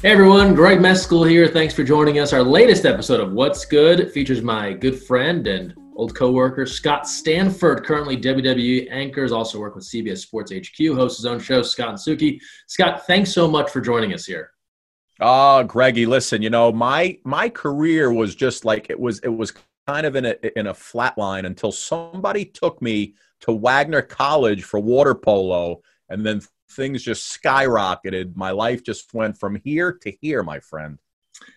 Hey everyone, Greg Meskel here. Thanks for joining us. Our latest episode of What's Good features my good friend and old coworker Scott Stanford, currently WWE anchors, also work with CBS Sports HQ, hosts his own show, Scott and Suki. Scott, thanks so much for joining us here. Oh, Greggy, listen, you know, my my career was just like it was it was kind of in a in a flat line until somebody took me to Wagner College for water polo and then things just skyrocketed. My life just went from here to here, my friend.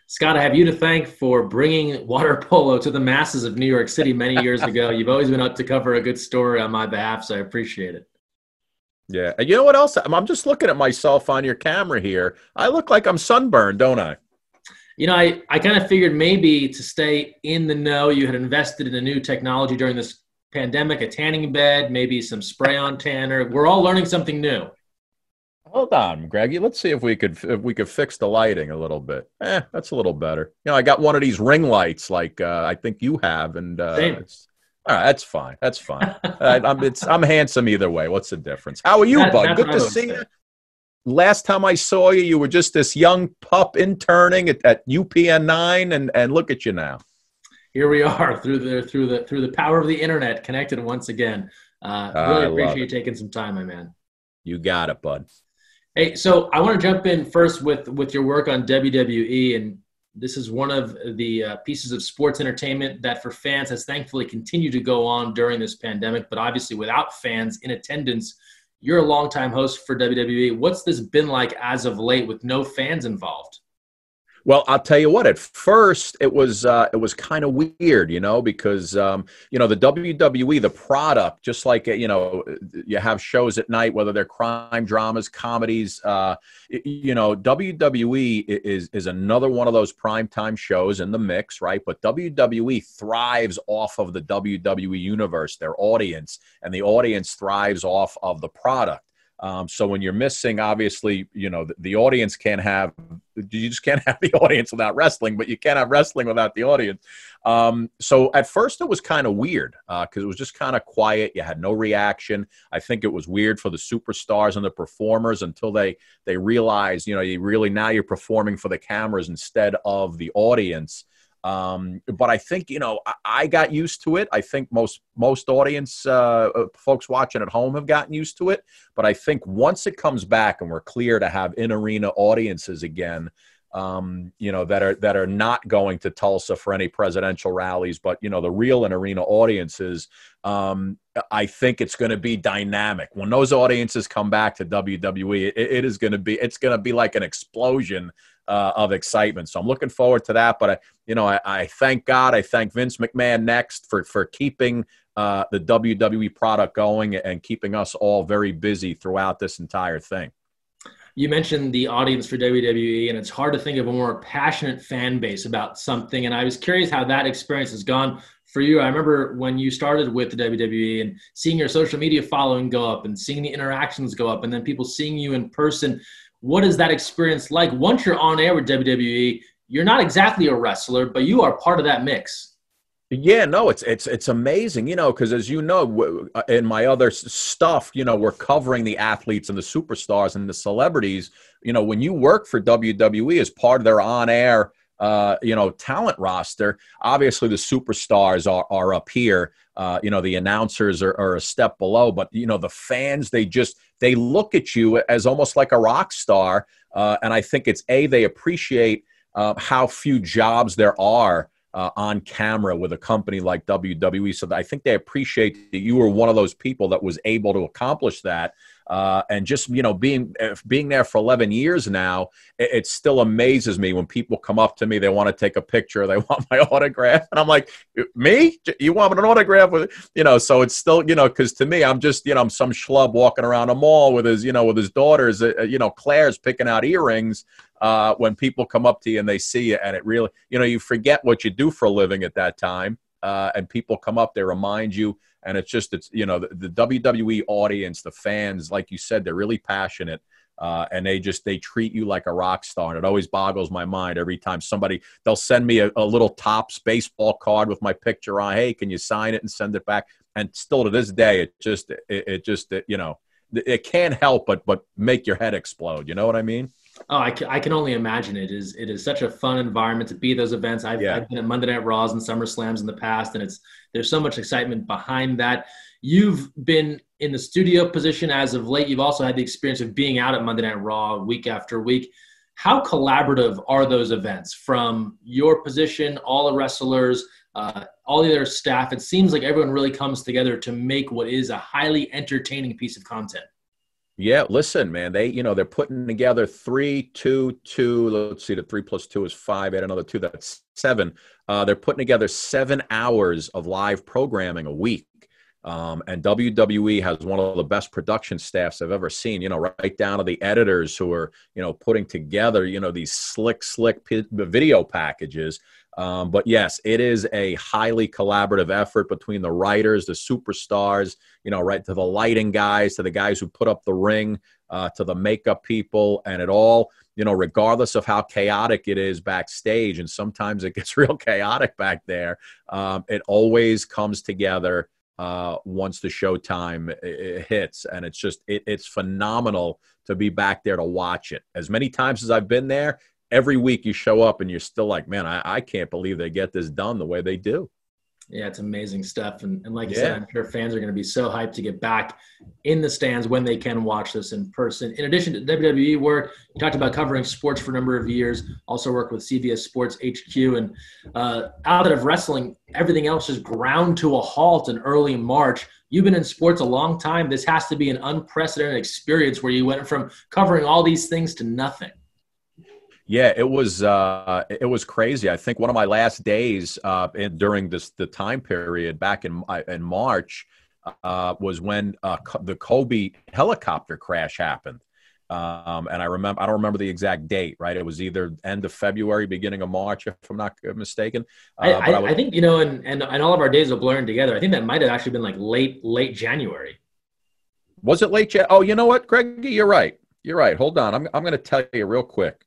Scott, I have you to thank for bringing water polo to the masses of New York City many years ago. You've always been up to cover a good story on my behalf, so I appreciate it. Yeah. And you know what else? I'm just looking at myself on your camera here. I look like I'm sunburned, don't I? You know, I, I kind of figured maybe to stay in the know, you had invested in a new technology during this pandemic, a tanning bed, maybe some spray on tanner. We're all learning something new. Hold on, Greggy. Let's see if we could if we could fix the lighting a little bit. Eh, that's a little better. You know, I got one of these ring lights like uh, I think you have, and uh, it's, all right, that's fine. That's fine. I, am it's I'm handsome either way. What's the difference? How are you, that, bud? Good to see you. Last time I saw you, you were just this young pup interning at, at UPN nine, and and look at you now. Here we are through the through the through the power of the internet, connected once again. Uh, really appreciate you taking some time, my man. You got it, bud. Hey, so I want to jump in first with with your work on WWE, and this is one of the uh, pieces of sports entertainment that, for fans, has thankfully continued to go on during this pandemic. But obviously, without fans in attendance, you're a longtime host for WWE. What's this been like as of late with no fans involved? Well, I'll tell you what. At first, it was uh, it was kind of weird, you know, because um, you know the WWE, the product, just like you know, you have shows at night, whether they're crime dramas, comedies. Uh, you know, WWE is is another one of those primetime shows in the mix, right? But WWE thrives off of the WWE universe, their audience, and the audience thrives off of the product. Um, so when you're missing, obviously, you know, the, the, audience can't have, you just can't have the audience without wrestling, but you can't have wrestling without the audience. Um, so at first it was kind of weird because uh, it was just kind of quiet. You had no reaction. I think it was weird for the superstars and the performers until they, they realized, you know, you really, now you're performing for the cameras instead of the audience. Um, but I think you know I, I, got used to it. I think most most audience uh, uh, folks watching at home have gotten used to it. But I think once it comes back and we're clear to have in arena audiences again, um, you know that are that are not going to Tulsa for any presidential rallies, but you know the real in arena audiences. Um, I think it's going to be dynamic when those audiences come back to WWE. it, it is going to be it's going to be like an explosion uh, of excitement. So I'm looking forward to that. But I, you know, I, I thank God, I thank Vince McMahon next for for keeping uh, the WWE product going and keeping us all very busy throughout this entire thing. You mentioned the audience for WWE, and it's hard to think of a more passionate fan base about something. And I was curious how that experience has gone for you. I remember when you started with the WWE and seeing your social media following go up and seeing the interactions go up, and then people seeing you in person what is that experience like? Once you're on air with WWE, you're not exactly a wrestler, but you are part of that mix. Yeah, no, it's it's it's amazing, you know, because as you know, uh, in my other stuff, you know, we're covering the athletes and the superstars and the celebrities. You know, when you work for WWE as part of their on-air, uh, you know, talent roster, obviously the superstars are are up here. Uh, you know, the announcers are, are a step below, but you know, the fans they just they look at you as almost like a rock star. Uh, and I think it's A, they appreciate uh, how few jobs there are uh, on camera with a company like WWE. So I think they appreciate that you were one of those people that was able to accomplish that. Uh, and just you know being being there for 11 years now it, it, still amazes me when people come up to me they want to take a picture they want my autograph and i'm like me you want an autograph with you know so it's still you know because to me i'm just you know i'm some schlub walking around a mall with his you know with his daughters uh, uh, you know claire's picking out earrings uh, when people come up to you and they see you and it really you know you forget what you do for a living at that time uh, and people come up they remind you and it's just it's you know the, the WWE audience, the fans, like you said, they're really passionate. Uh, and they just they treat you like a rock star and it always boggles my mind every time somebody they'll send me a, a little Topps baseball card with my picture on hey can you sign it and send it back and still to this day it just it, it just it, you know it can't help but but make your head explode you know what i mean Oh, I can, I can only imagine it is it is such a fun environment to be those events. I've, yeah. I've been at Monday Night Raws and Summer Slams in the past, and it's there's so much excitement behind that. You've been in the studio position as of late. You've also had the experience of being out at Monday Night Raw week after week. How collaborative are those events from your position, all the wrestlers, uh, all the other staff? It seems like everyone really comes together to make what is a highly entertaining piece of content. Yeah, listen, man. They, you know, they're putting together three, two, two. Let's see, the three plus two is five. Add another two, that's seven. Uh, they're putting together seven hours of live programming a week. Um, and WWE has one of the best production staffs I've ever seen. You know, right down to the editors who are, you know, putting together, you know, these slick, slick video packages. Um, but yes, it is a highly collaborative effort between the writers, the superstars, you know, right to the lighting guys, to the guys who put up the ring, uh, to the makeup people, and it all, you know, regardless of how chaotic it is backstage, and sometimes it gets real chaotic back there, um, it always comes together uh, once the showtime hits, and it's just it, it's phenomenal to be back there to watch it. As many times as I've been there, every week you show up and you're still like, man, I, I can't believe they get this done the way they do. Yeah, it's amazing stuff. And, and like you yeah. said, I'm sure fans are going to be so hyped to get back in the stands when they can watch this in person. In addition to WWE work, you talked about covering sports for a number of years, also worked with CBS Sports HQ. And uh, out of wrestling, everything else is ground to a halt in early March. You've been in sports a long time. This has to be an unprecedented experience where you went from covering all these things to nothing. Yeah, it was uh, it was crazy. I think one of my last days uh, in, during this the time period back in uh, in March uh, was when uh, the Kobe helicopter crash happened. Um, and I remember I don't remember the exact date. Right, it was either end of February, beginning of March, if I'm not mistaken. Uh, I, I, I, was, I, think you know, and, and and all of our days are blurring together. I think that might have actually been like late late January. Was it late? Oh, you know what, Greg? You're right. You're right. Hold on. I'm I'm going to tell you real quick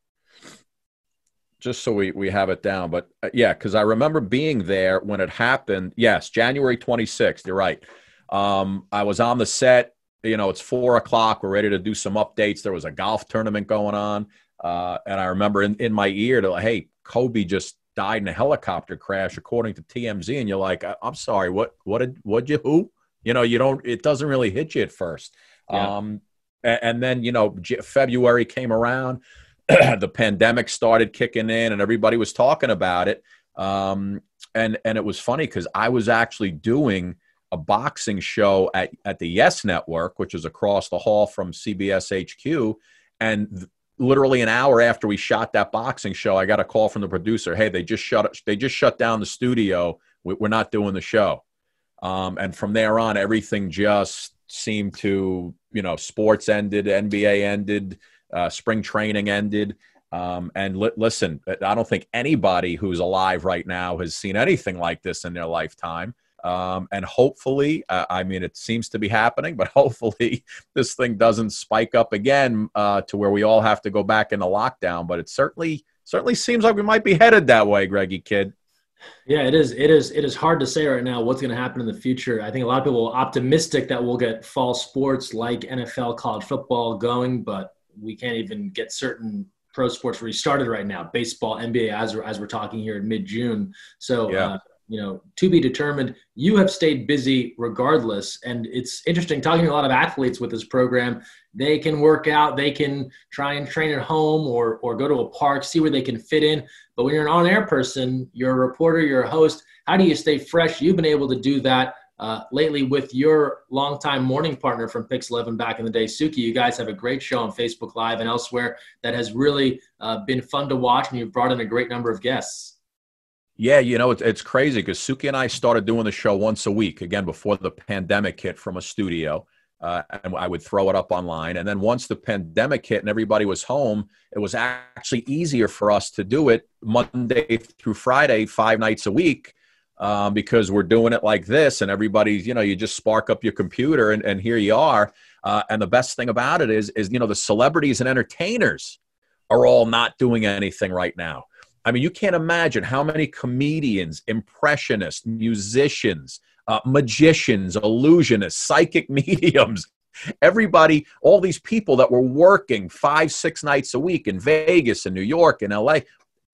just so we, we have it down. But uh, yeah, because I remember being there when it happened. Yes, January 26th. You're right. Um, I was on the set. You know, it's four o'clock. We're ready to do some updates. There was a golf tournament going on. Uh, and I remember in, in my ear to like, hey, Kobe just died in a helicopter crash, according to TMZ. And you're like, I'm sorry, what, what did, what you, who? You know, you don't, it doesn't really hit you at first. Yeah. Um, and, and then, you know, February came around the pandemic started kicking in and everybody was talking about it. Um, and, and it was funny because I was actually doing a boxing show at, at the Yes Network, which is across the hall from CBS HQ. And th- literally an hour after we shot that boxing show, I got a call from the producer. Hey, they just shut they just shut down the studio. We're not doing the show. Um, and from there on, everything just seemed to you know sports ended, NBA ended, uh, spring training ended. Um, and li- listen, I don't think anybody who's alive right now has seen anything like this in their lifetime. Um, and hopefully, uh, I mean, it seems to be happening, but hopefully this thing doesn't spike up again uh, to where we all have to go back into lockdown. But it certainly certainly seems like we might be headed that way, Greggy Kid. Yeah, it is. It is. It is hard to say right now what's going to happen in the future. I think a lot of people are optimistic that we'll get fall sports like NFL, college football going, but we can't even get certain pro sports restarted right now. Baseball, NBA, as we're, as we're talking here in mid June. So, yeah. uh, you know, to be determined. You have stayed busy regardless, and it's interesting talking to a lot of athletes with this program. They can work out, they can try and train at home, or or go to a park, see where they can fit in. But when you're an on-air person, you're a reporter, you're a host. How do you stay fresh? You've been able to do that uh, lately with your longtime morning partner from Pix 11 back in the day, Suki. You guys have a great show on Facebook Live and elsewhere that has really uh, been fun to watch, and you've brought in a great number of guests. Yeah, you know, it's, it's crazy because Suki and I started doing the show once a week, again, before the pandemic hit from a studio. Uh, and I would throw it up online. And then once the pandemic hit and everybody was home, it was actually easier for us to do it Monday through Friday, five nights a week um, because we're doing it like this and everybody's you know you just spark up your computer and, and here you are. Uh, and the best thing about it is is you know the celebrities and entertainers are all not doing anything right now. I mean you can't imagine how many comedians impressionists musicians uh, magicians illusionists psychic mediums everybody, all these people that were working five, six nights a week in Vegas and New York and LA,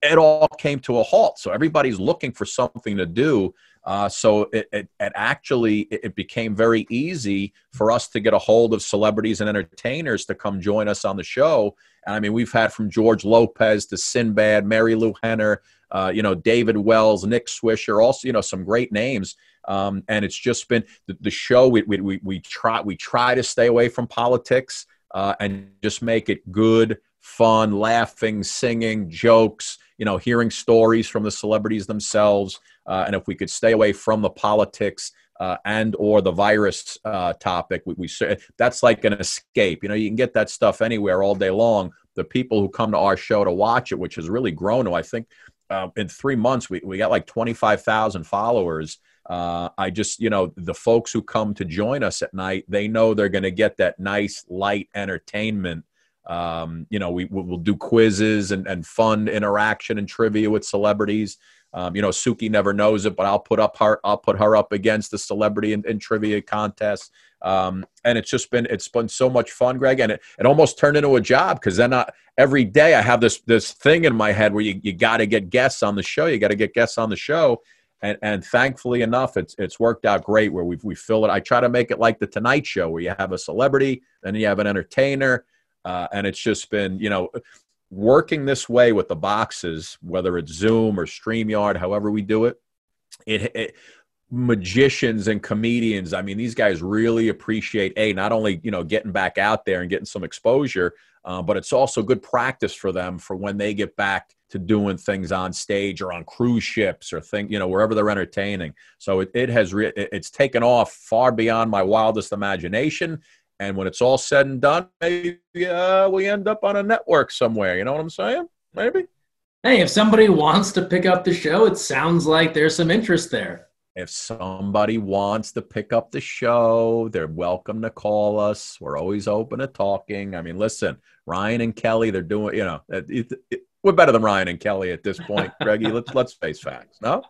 it all came to a halt. So everybody's looking for something to do. Uh, so it, it, it actually it became very easy for us to get a hold of celebrities and entertainers to come join us on the show. And I mean, we've had from George Lopez to Sinbad, Marilu Henner, uh, you know, David Wells, Nick Swisher, also you know some great names. Um, and it's just been the, the show. We, we, we, we try we try to stay away from politics uh, and just make it good, fun, laughing, singing, jokes. You know, hearing stories from the celebrities themselves, uh, and if we could stay away from the politics uh, and or the virus uh, topic, we, we that's like an escape. You know, you can get that stuff anywhere all day long. The people who come to our show to watch it, which has really grown to, I think, uh, in three months we, we got like 25,000 followers uh, I just, you know, the folks who come to join us at night, they know they're going to get that nice, light entertainment. Um, you know, we, we'll do quizzes and, and fun interaction and trivia with celebrities. Um, you know, Suki never knows it, but I'll put up her, I'll put her up against the celebrity in, in trivia contest. Um, and it's just been, it's been so much fun, Greg. And it, it almost turned into a job. Cause then I, every day I have this, this thing in my head where you, you got to get guests on the show. You got to get guests on the show and and thankfully enough, it's it's worked out great where we we fill it. I try to make it like the Tonight Show, where you have a celebrity, then you have an entertainer, uh, and it's just been you know working this way with the boxes, whether it's Zoom or Streamyard, however we do it. It, it magicians and comedians i mean these guys really appreciate a not only you know getting back out there and getting some exposure uh, but it's also good practice for them for when they get back to doing things on stage or on cruise ships or thing you know wherever they're entertaining so it, it has re- it's taken off far beyond my wildest imagination and when it's all said and done maybe uh, we end up on a network somewhere you know what i'm saying maybe hey if somebody wants to pick up the show it sounds like there's some interest there if somebody wants to pick up the show, they're welcome to call us. We're always open to talking. I mean, listen, Ryan and Kelly, they're doing, you know, it, it, we're better than Ryan and Kelly at this point, Greggy. let's let's face facts. No,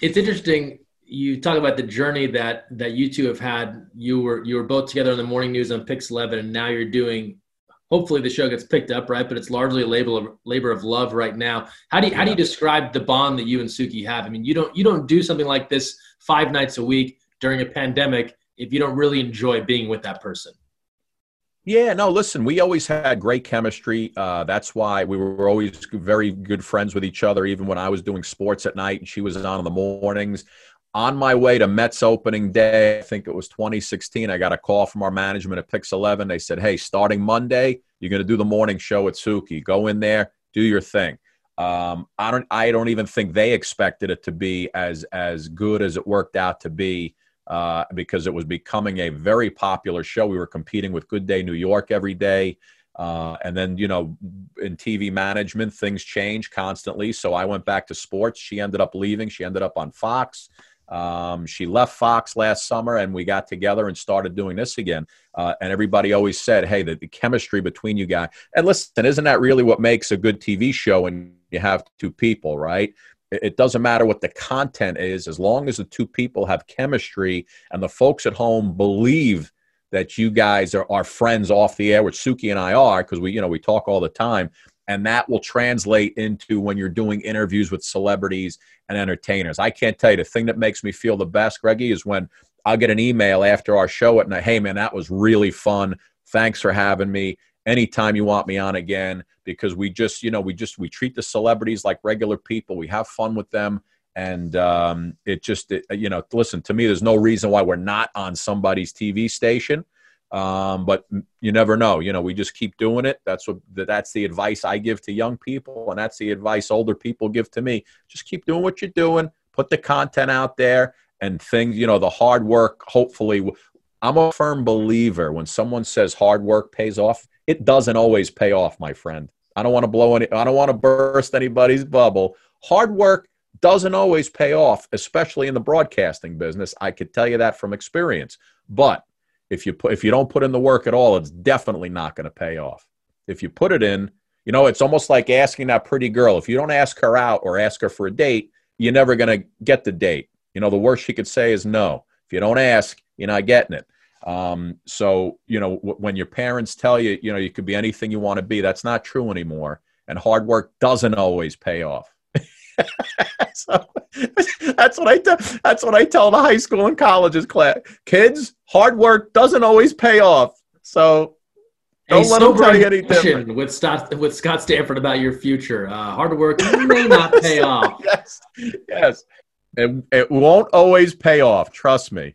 it's interesting. You talk about the journey that that you two have had. You were you were both together on the morning news on Pix Eleven, and now you're doing. Hopefully, the show gets picked up, right? But it's largely a label of labor of love right now. How do you, yeah. how do you describe the bond that you and Suki have? I mean, you don't you don't do something like this five nights a week during a pandemic if you don't really enjoy being with that person. Yeah, no, listen, we always had great chemistry. Uh, that's why we were always very good friends with each other, even when I was doing sports at night and she was on in the mornings. On my way to Mets opening day, I think it was 2016, I got a call from our management at Pix 11. They said, hey, starting Monday, you're going to do the morning show at Suki. Go in there, do your thing. Um, I don't, I don't even think they expected it to be as as good as it worked out to be uh, because it was becoming a very popular show. We were competing with Good Day New York every day. Uh, and then, you know, in TV management, things change constantly. So I went back to sports. She ended up leaving. She ended up on Fox. Um, she left Fox last summer and we got together and started doing this again. Uh, and everybody always said, hey, the, the, chemistry between you guys. And listen, isn't that really what makes a good TV show when you have two people, right? it doesn't matter what the content is as long as the two people have chemistry and the folks at home believe that you guys are, are friends off the air which suki and i are because we you know we talk all the time and that will translate into when you're doing interviews with celebrities and entertainers. I can't tell you the thing that makes me feel the best greggy is when i'll get an email after our show at night hey man that was really fun. Thanks for having me. Anytime you want me on again because we just you know we just we treat the celebrities like regular people. We have fun with them. And um, it just it, you know listen to me there's no reason why we're not on somebody's tv station um, but you never know you know we just keep doing it that's what that's the advice i give to young people and that's the advice older people give to me just keep doing what you're doing put the content out there and things you know the hard work hopefully i'm a firm believer when someone says hard work pays off it doesn't always pay off, my friend. I don't want to blow any, I don't want to burst anybody's bubble. Hard work doesn't always pay off, especially in the broadcasting business. I could tell you that from experience. But if you put, if you don't put in the work at all, it's definitely not going to pay off. If you put it in, you know, it's almost like asking that pretty girl. If you don't ask her out or ask her for a date, you're never going to get the date. You know, the worst she could say is no. If you don't ask, you're not getting it. Um, so, you know, w- when your parents tell you, you know, you could be anything you want to be, that's not true anymore. And hard work doesn't always pay off. so that's what I tell. That's what I tell the high school and colleges class kids. Hard work doesn't always pay off. So don't let them tell you any different. With Scott, with Scott Stanford about your future. Uh, hard work may not pay off. yes, yes, it, it won't always pay off. Trust me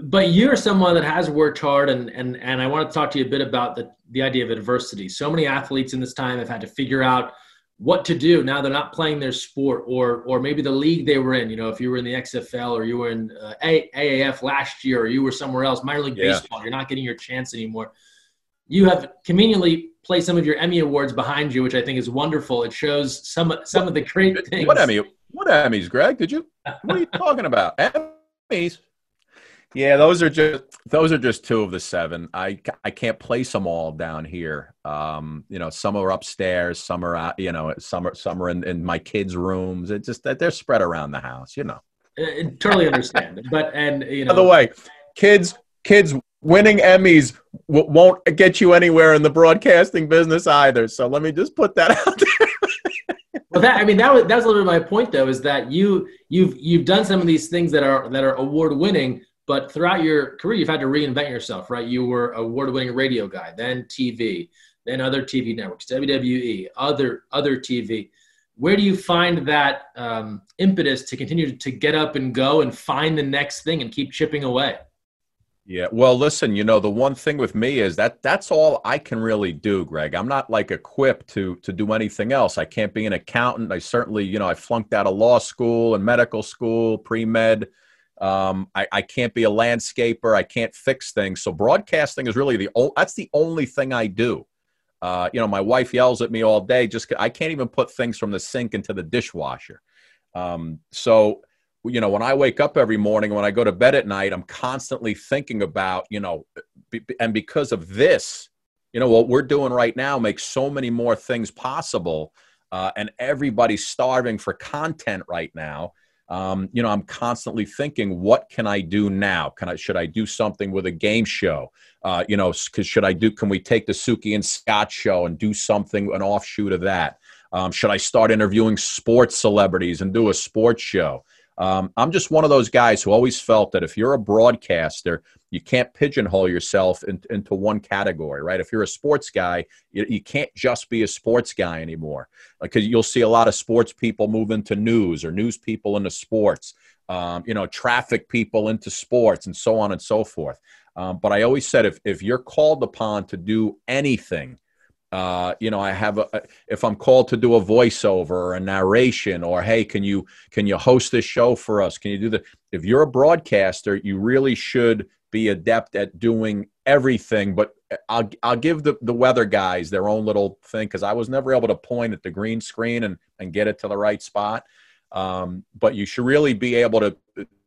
but you're someone that has worked hard and and and I want to talk to you a bit about the the idea of adversity. So many athletes in this time have had to figure out what to do now they're not playing their sport or or maybe the league they were in you know if you were in the xfl or you were in uh, aaf last year or you were somewhere else minor league yeah. baseball you're not getting your chance anymore. You have conveniently placed some of your emmy awards behind you which i think is wonderful. It shows some some of the great things. What emmy what emmys greg? Did you what are you talking about? Emmys yeah, those are just those are just two of the seven. I I can't place them all down here. Um, you know, some are upstairs, some are out. You know, some are some are in, in my kids' rooms. It's just that they're spread around the house. You know, I uh, totally understand. but and you know, by the way, kids kids winning Emmys w- won't get you anywhere in the broadcasting business either. So let me just put that out there. well, that I mean that was that's a little bit my point though is that you you've you've done some of these things that are that are award winning but throughout your career, you've had to reinvent yourself, right? You were award-winning radio guy, then TV, then other TV networks, WWE, other other TV. Where do you find that um, impetus to continue to get up and go and find the next thing and keep chipping away? Yeah, well, listen, you know, the one thing with me is that that's all I can really do, Greg. I'm not like equipped to to do anything else. I can't be an accountant. I certainly, you know, I flunked out of law school and medical school, pre med. Um, I, I, can't be a landscaper. I can't fix things. So broadcasting is really the o- that's the only thing I do. Uh, you know, my wife yells at me all day. Just I can't even put things from the sink into the dishwasher. Um, so you know, when I wake up every morning, when I go to bed at night, I'm constantly thinking about you know, be, and because of this, you know, what we're doing right now makes so many more things possible. Uh, and everybody's starving for content right now um, you know, I'm constantly thinking, what can I do now? Can I should I do something with a game show? Uh, you know, because should I do? Can we take the Suki and Scott show and do something an offshoot of that? Um, should I start interviewing sports celebrities and do a sports show? Um, I'm just one of those guys who always felt that if you're a broadcaster, you can't pigeonhole yourself in, into one category, right? If you're a sports guy, you, you can't just be a sports guy anymore because you'll see a lot of sports people move into news or news people into sports, um, you know, traffic people into sports and so on and so forth. Um, but I always said if, if you're called upon to do anything, uh, you know, I have a, if I'm called to do a voiceover or a narration or, Hey, can you, can you host this show for us? Can you do the, if you're a broadcaster, you really should be adept at doing everything, but I'll, I'll give the, the weather guys their own little thing. Cause I was never able to point at the green screen and, and get it to the right spot. Um, but you should really be able to,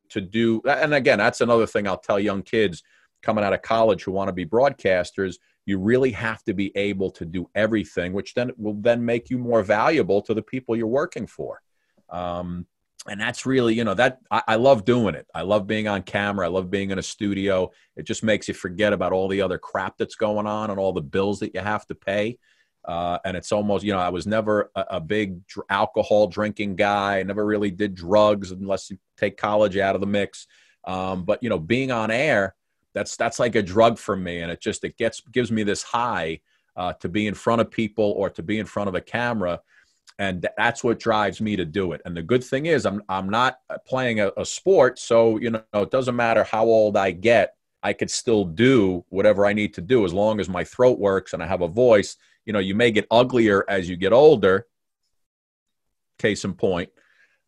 to do, and again, that's another thing I'll tell young kids coming out of college who want to be broadcasters you really have to be able to do everything which then will then make you more valuable to the people you're working for. Um, and that's really you know that I, I, love doing it. I love being on camera. I love being in a studio. It just makes you forget about all the other crap that's going on and all the bills that you have to pay. Uh, and it's almost you know i was never a, a big dr- alcohol drinking guy. I never really did drugs unless you take college out of the mix. Um, but you know being on air that's that's like a drug for me and it just it gets gives me this high uh, to be in front of people or to be in front of a camera and that's what drives me to do it. And the good thing is i'm, I'm not playing a, a sport so you know it doesn't matter how old i get i could still do whatever i need to do as long as my throat works and i have a voice. You know you may get uglier as you get older. Case in point.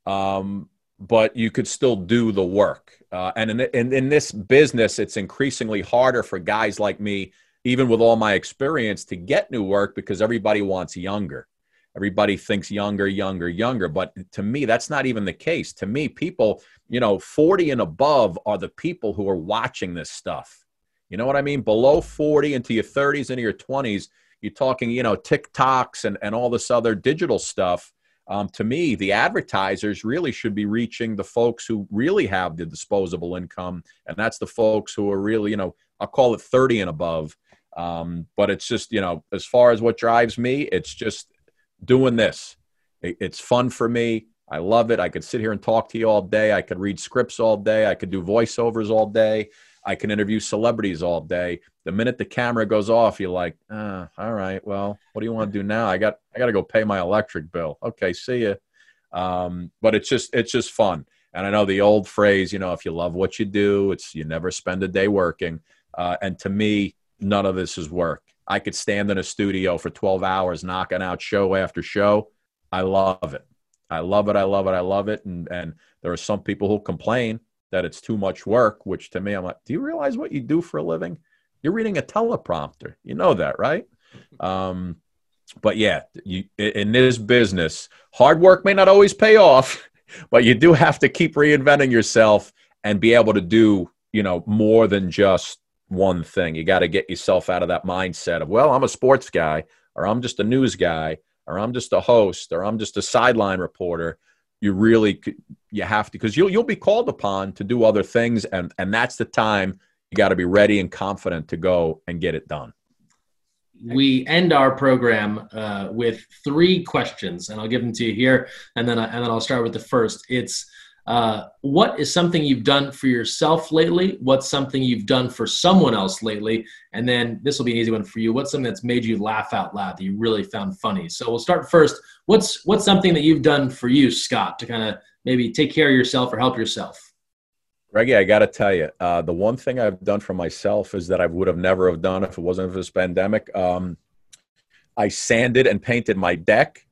Um, but you could still do the work. Uh, and in, in, in this business, it's increasingly harder for guys like me, even with all my experience, to get new work because everybody wants younger. Everybody thinks younger, younger, younger. But to me, that's not even the case. To me, people, you know, 40 and above are the people who are watching this stuff. You know what I mean? Below 40 into your 30s, into your 20s, you're talking, you know, TikToks and, and all this other digital stuff um, to me, the advertisers really should be reaching the folks who really have the disposable income, and that's the folks who are really, you know, I'll call it 30 and above. Um, but it's just, you know, as far as what drives me, it's just doing this. It, it's fun for me. I love it. I could sit here and talk to you all day. I could read scripts all day. I could do voiceovers all day. I can interview celebrities all day. The minute the camera goes off, you're like, ah, all right, well, what do you want to do now? I got I got to go pay my electric bill. Okay, see you. Um, but it's just it's just fun. And I know the old phrase, you know, if you love what you do, it's you never spend a day working. Uh, and to me, none of this is work. I could stand in a studio for 12 hours knocking out show after show. I love it. I love it. I love it. I love it. And and there are some people who complain that it's too much work, which to me, I'm like, do you realize what you do for a living? You're reading a teleprompter. You know that, right? Um, but yeah, you, in this business, hard work may not always pay off, but you do have to keep reinventing yourself and be able to do, you know, more than just one thing. You got to get yourself out of that mindset of, well, I'm a sports guy, or I'm just a news guy, or I'm just a host, or I'm just a sideline reporter you really you have to because you'll you'll be called upon to do other things and and that's the time you got to be ready and confident to go and get it done. We end our program uh, with three questions and i'll give them to you here and then I, and then i'll start with the first. It's uh, what is something you've done for yourself lately? What's something you've done for someone else lately? And then this will be an easy one for you. What's something that's made you laugh out loud that you really found funny? So we'll start first. What's what's something that you've done for you, Scott, to kind of maybe take care of yourself or help yourself? Greggy, I got to tell you, uh, the one thing I've done for myself is that I would have never have done if it wasn't for this pandemic. Um, I sanded and painted my deck.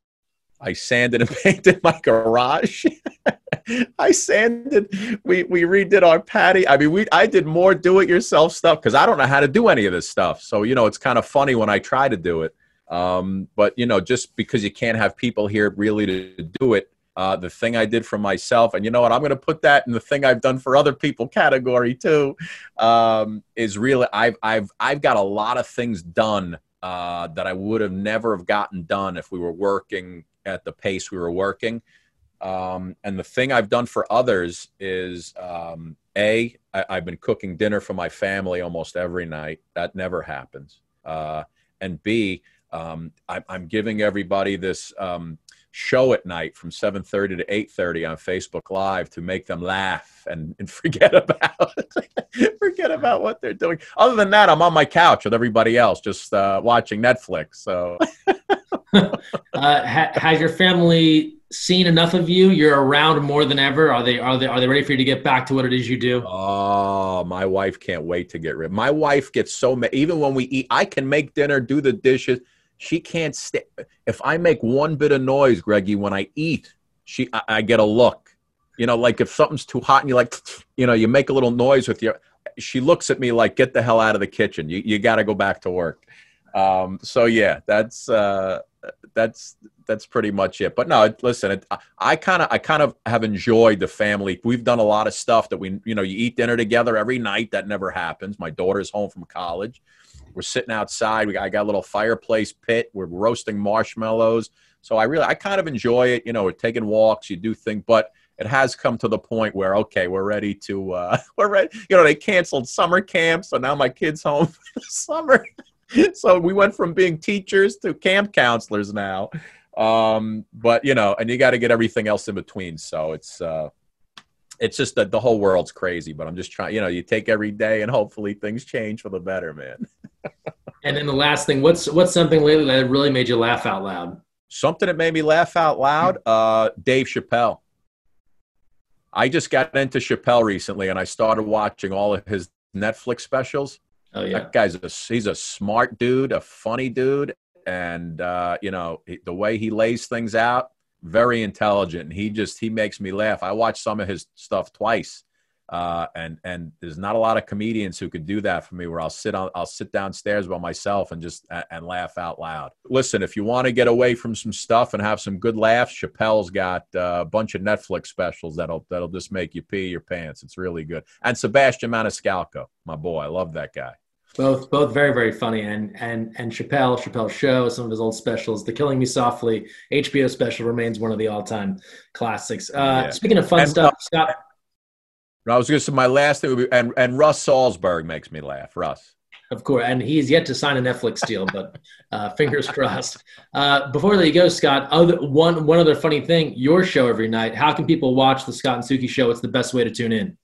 I sanded and painted my garage. I sanded. We we redid our patty. I mean, we I did more do-it-yourself stuff because I don't know how to do any of this stuff. So you know, it's kind of funny when I try to do it. Um, but you know, just because you can't have people here really to do it, uh, the thing I did for myself, and you know what, I'm going to put that in the thing I've done for other people category too. Um, is really I've I've I've got a lot of things done uh, that I would have never have gotten done if we were working at the pace we were working. Um, and the thing I've done for others is um, A, I, I've been cooking dinner for my family almost every night. That never happens. Uh, and B, um, I, I'm giving everybody this um, show at night from 7.30 to 8.30 on facebook live to make them laugh and, and forget about forget about what they're doing other than that i'm on my couch with everybody else just uh, watching netflix so uh, ha- has your family seen enough of you? You're around more than ever. Are they are they are they ready for you to get back to what it is you do? Oh, my wife can't wait to get rid. My wife gets so mad. Even when we eat, I can make dinner, do the dishes. She can't stay. If I make one bit of noise, Greggy, when I eat, she I, I get a look. You know, like if something's too hot and you like, you know, you make a little noise with your. She looks at me like, "Get the hell out of the kitchen. You you got to go back to work." Um, so yeah, that's uh, that's that's pretty much it. But no, listen, it, I kind of I kind of have enjoyed the family. We've done a lot of stuff that we you know you eat dinner together every night. That never happens. My daughter's home from college. We're sitting outside. We got, I got a little fireplace pit. We're roasting marshmallows. So I really I kind of enjoy it. You know, we're taking walks. You do things, but it has come to the point where okay, we're ready to uh, we're ready. You know, they canceled summer camp, so now my kids home for the summer. so we went from being teachers to camp counselors now. Um, but you know, and you got to get everything else in between. So it's uh, it's just that the whole world's crazy. But I'm just trying. You know, you take every day, and hopefully things change for the better, man. and then the last thing, what's what's something lately that really made you laugh out loud? Something that made me laugh out loud. Uh, Dave Chappelle. I just got into Chappelle recently, and I started watching all of his Netflix specials. Oh yeah, that guy's a he's a smart dude, a funny dude, and uh, you know the way he lays things out, very intelligent. And he just he makes me laugh. I watched some of his stuff twice, uh, and and there's not a lot of comedians who could do that for me. Where I'll sit on I'll sit downstairs by myself and just and laugh out loud. Listen, if you want to get away from some stuff and have some good laughs, Chappelle's got uh, a bunch of Netflix specials that'll that'll just make you pee your pants. It's really good. And Sebastian Maniscalco, my boy, I love that guy. Both, both very, very funny, and and and Chappelle, Chappelle's show, some of his old specials, The Killing Me Softly HBO special remains one of the all-time classics. Uh, yeah. Speaking of fun and, stuff, uh, Scott. I was going to say my last thing would be, and and Russ Salzberg makes me laugh. Russ. Of course, and he's yet to sign a Netflix deal, but uh, fingers crossed. Uh, before that you go, Scott, other, one one other funny thing: your show every night. How can people watch the Scott and Suki show? What's the best way to tune in?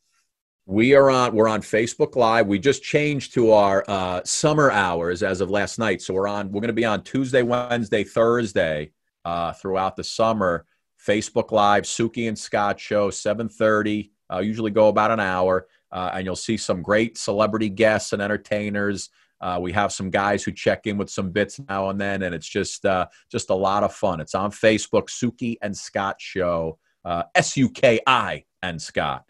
We are on. We're on Facebook Live. We just changed to our uh, summer hours as of last night, so we're on. We're going to be on Tuesday, Wednesday, Thursday uh, throughout the summer. Facebook Live, Suki and Scott show, seven thirty. Uh, usually go about an hour uh, and you'll see some great celebrity guests and entertainers. Uh, we have some guys who check in with some bits now and then, and it's just uh, just a lot of fun. It's on Facebook, Suki and Scott Show, uh, S U K I and Scott,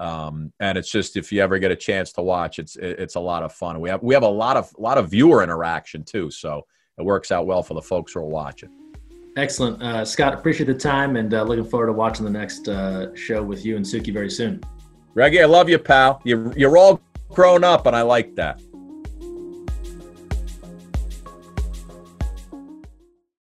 um, and it's just if you ever get a chance to watch, it's it's a lot of fun. We have we have a lot of a lot of viewer interaction too, so it works out well for the folks who are watching. Excellent, uh, Scott. Appreciate the time, and uh, looking forward to watching the next show with you and Suki very soon. Greggy, I love you, pal. You're, you're all grown up, and I like that.